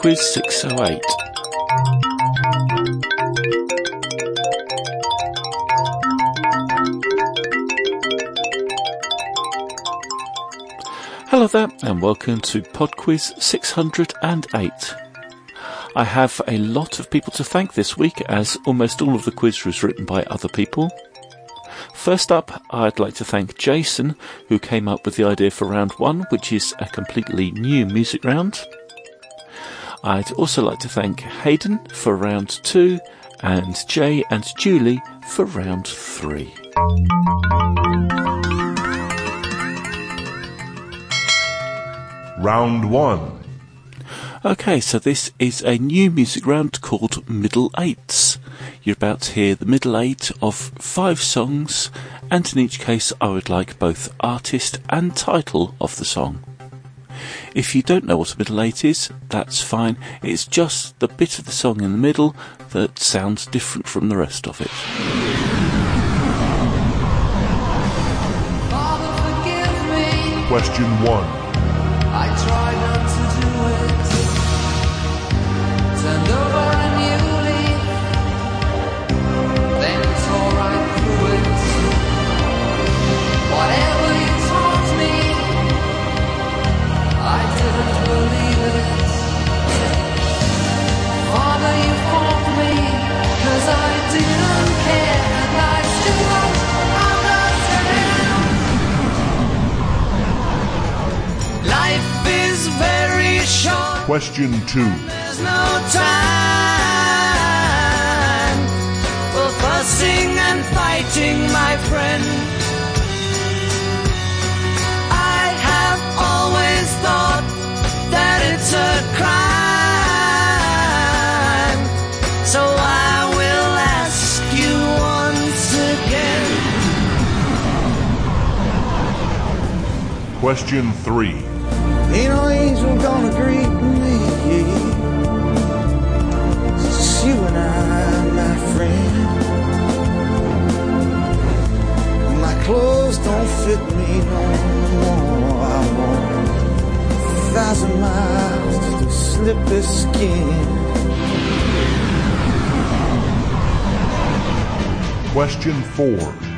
PodQuiz 608. Hello there, and welcome to PodQuiz 608. I have a lot of people to thank this week, as almost all of the quiz was written by other people. First up, I'd like to thank Jason, who came up with the idea for round one, which is a completely new music round. I'd also like to thank Hayden for round two, and Jay and Julie for round three. Round 1. Okay, so this is a new music round called Middle Eights. You're about to hear the middle eight of five songs, and in each case I would like both artist and title of the song. If you don't know what a middle eight is, that's fine. It's just the bit of the song in the middle that sounds different from the rest of it. Question 1. I try not to do it. Question 2. There's no time for fussing and fighting, my friend. I have always thought that it's a crime. So I will ask you once again. Question 3. Ain't no angel gonna greet me. It's just you and I, my friend. My clothes don't fit me no more. I a thousand miles skin. Question 4.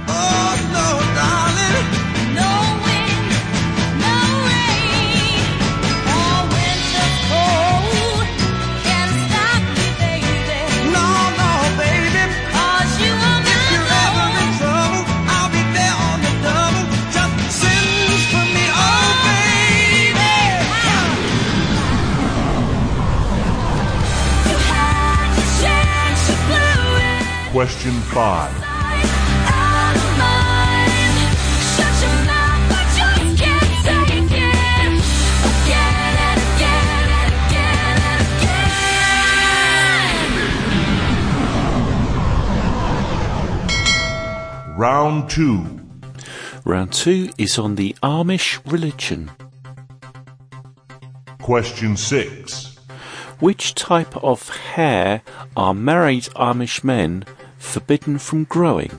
Again. Round 2. Round two is on the Amish religion. Question 6. Which type of hair are married Amish men forbidden from growing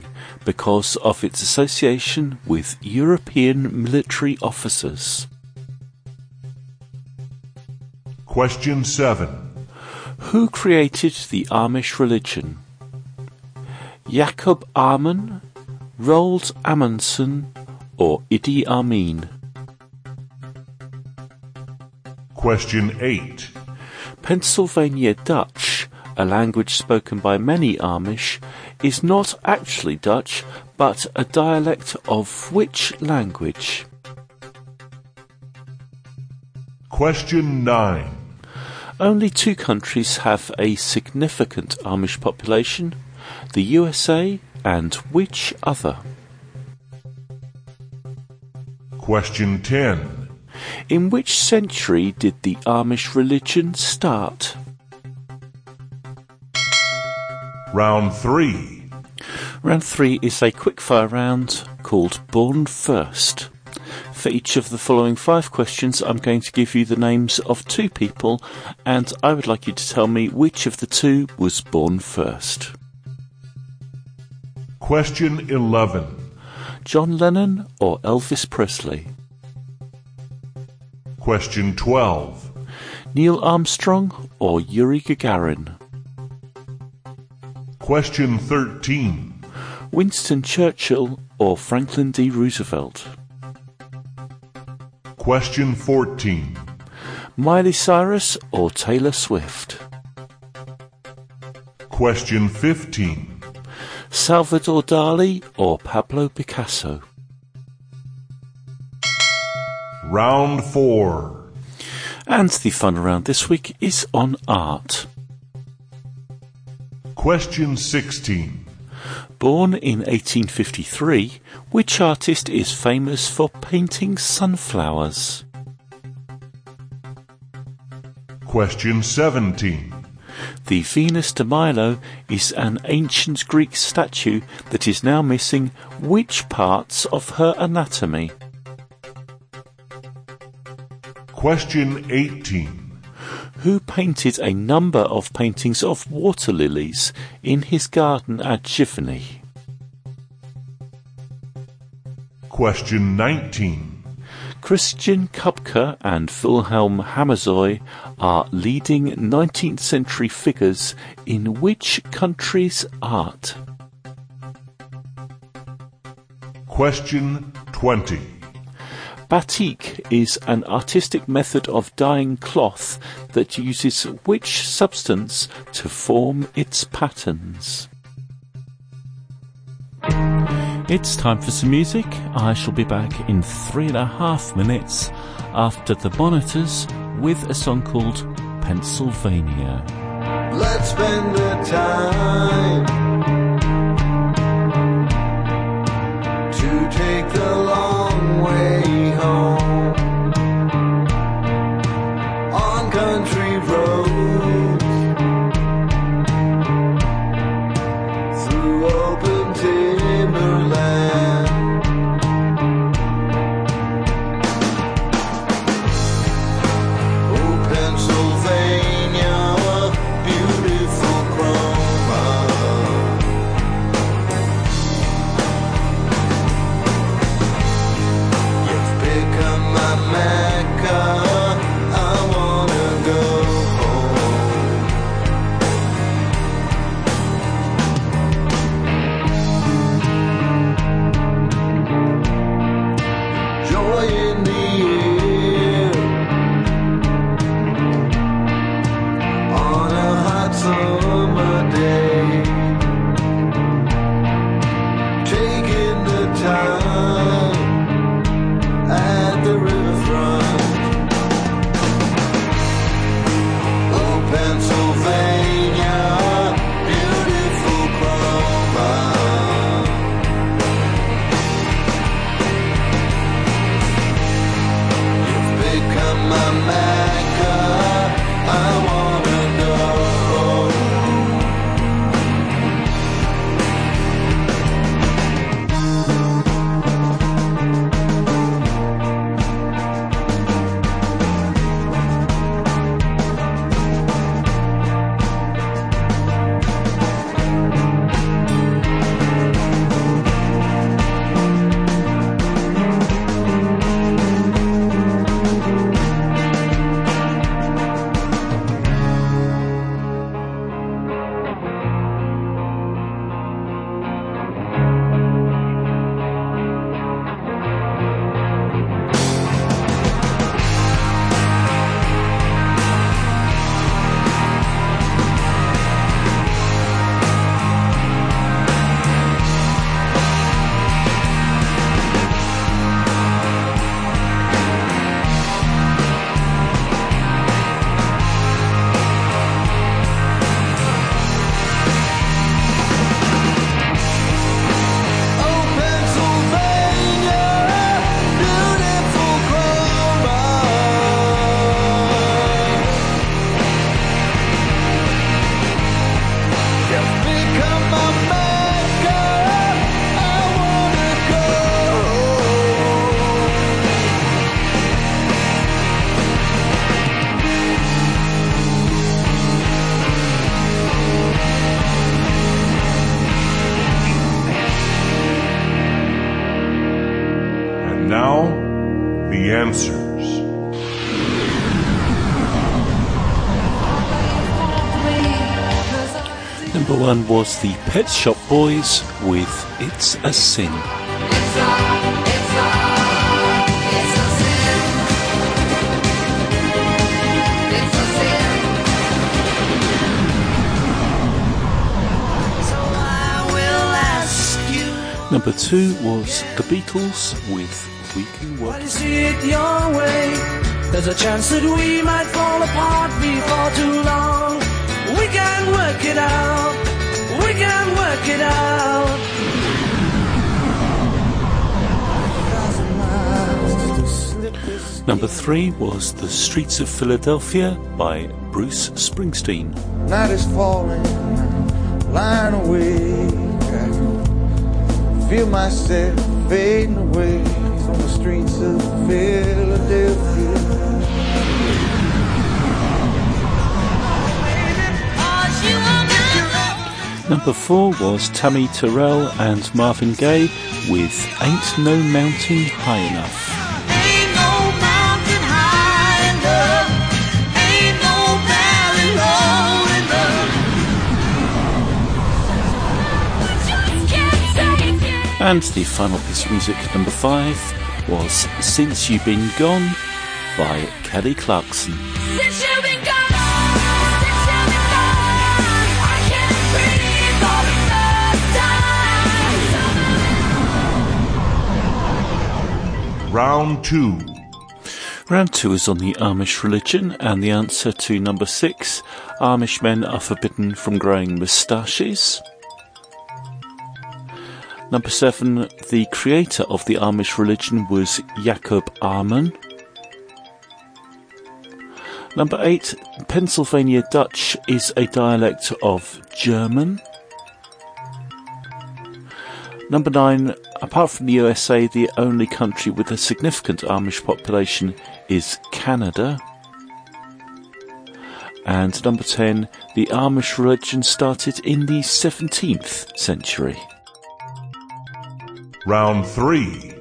because of its association with European military officers? Question 7. Who created the Amish religion? Jacob Ammann, Roald Amundsen, or Idi Amin? Question 8. Pennsylvania Dutch, a language spoken by many Amish, is not actually Dutch, but a dialect of which language? Question 9. Only two countries have a significant Amish population the USA and which other? Question 10. In which century did the Amish religion start? Round 3. Round three is a quickfire round called Born First. For each of the following five questions, I'm going to give you the names of two people, and I would like you to tell me which of the two was born first. Question 11. John Lennon or Elvis Presley? Question 12. Neil Armstrong or Yuri Gagarin? Question 13. Winston Churchill or Franklin D. Roosevelt? Question 14. Miley Cyrus or Taylor Swift? Question 15. Salvador Dali or Pablo Picasso? Round 4. And the fun around this week is on art. Question 16. Born in 1853, which artist is famous for painting sunflowers? Question 17. The Venus de Milo is an ancient Greek statue that is now missing which parts of her anatomy? Question 18. Who painted a number of paintings of water lilies in his garden at Giverny? Question 19. Christian Købke and Wilhelm Hammershøi are leading 19th century figures in which country's art? Question 20. Batik is an artistic method of dyeing cloth that uses which substance to form its patterns? It's time for some music. I shall be back in three and a half minutes after the monitors with a song called Pennsylvania. Let's spend the time to take the long way Number one was the Pet Shop Boys with It's a Sin. Number two was the Beatles with We Can Work. There's a chance that we might fall apart before too long. We can work it out. We can work it out. Number three was The Streets of Philadelphia by Bruce Springsteen. Night is falling, lying awake. I feel myself fading away on the streets of Philadelphia. Number four was Tammy Terrell and Marvin Gaye with Ain't No Mountain High Enough. Ain't no mountain high enough. Ain't no valley low enough. Just can't take it. And the final piece of music, number five, was Since You've Been Gone by Kelly Clarkson. Round 2. Round two is on the Amish religion, and the answer to number six Amish men are forbidden from growing moustaches. Number seven, the creator of the Amish religion was Jacob Ammann. Number eight, Pennsylvania Dutch is a dialect of German. Number nine, apart from the USA, the only country with a significant Amish population is Canada. And number 10, the Amish religion started in the 17th century. Round 3.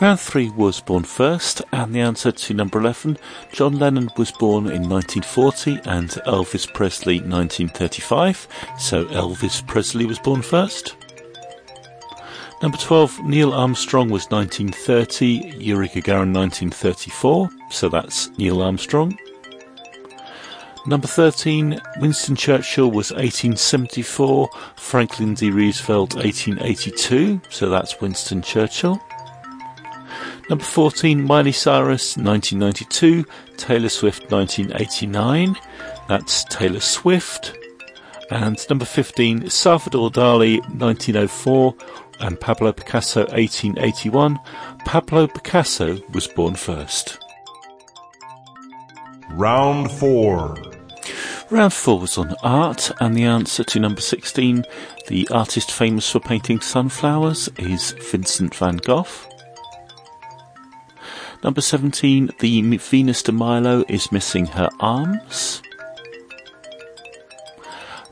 Round 3 was born first, and the answer to number 11, John Lennon was born in 1940 and Elvis Presley 1935, so Elvis Presley was born first. Number 12, Neil Armstrong was 1930, Yuri Gagarin 1934, so that's Neil Armstrong. Number 13, Winston Churchill was 1874, Franklin D. Roosevelt 1882, so that's Winston Churchill. Number 14, Miley Cyrus 1992, Taylor Swift 1989, that's Taylor Swift. And number 15, Salvador Dali 1904 and Pablo Picasso 1881. Pablo Picasso was born first. Round 4. Round four was on art, and the answer to number 16, the artist famous for painting sunflowers, is Vincent van Gogh. Number 17, the Venus de Milo is missing her arms.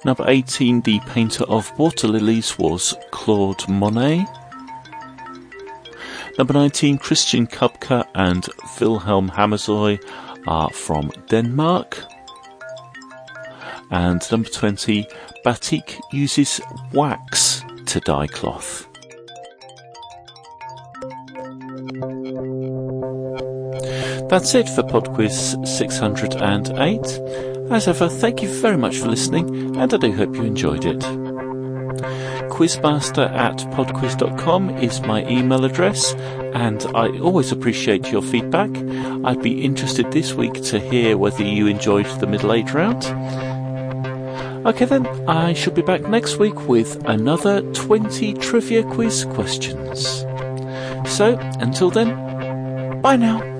Number 18, the painter of water lilies was Claude Monet. Number 19, Christian Købke and Wilhelm Hammershøi are from Denmark. And number 20, batik uses wax to dye cloth. That's it for PodQuiz 608. As ever, thank you very much for listening, and I do hope you enjoyed it. Quizmaster at podquiz.com is my email address, and I always appreciate your feedback. I'd be interested this week to hear whether you enjoyed the middle eight round. Okay, then, I shall be back next week with another 20 trivia quiz questions. So, until then, bye now.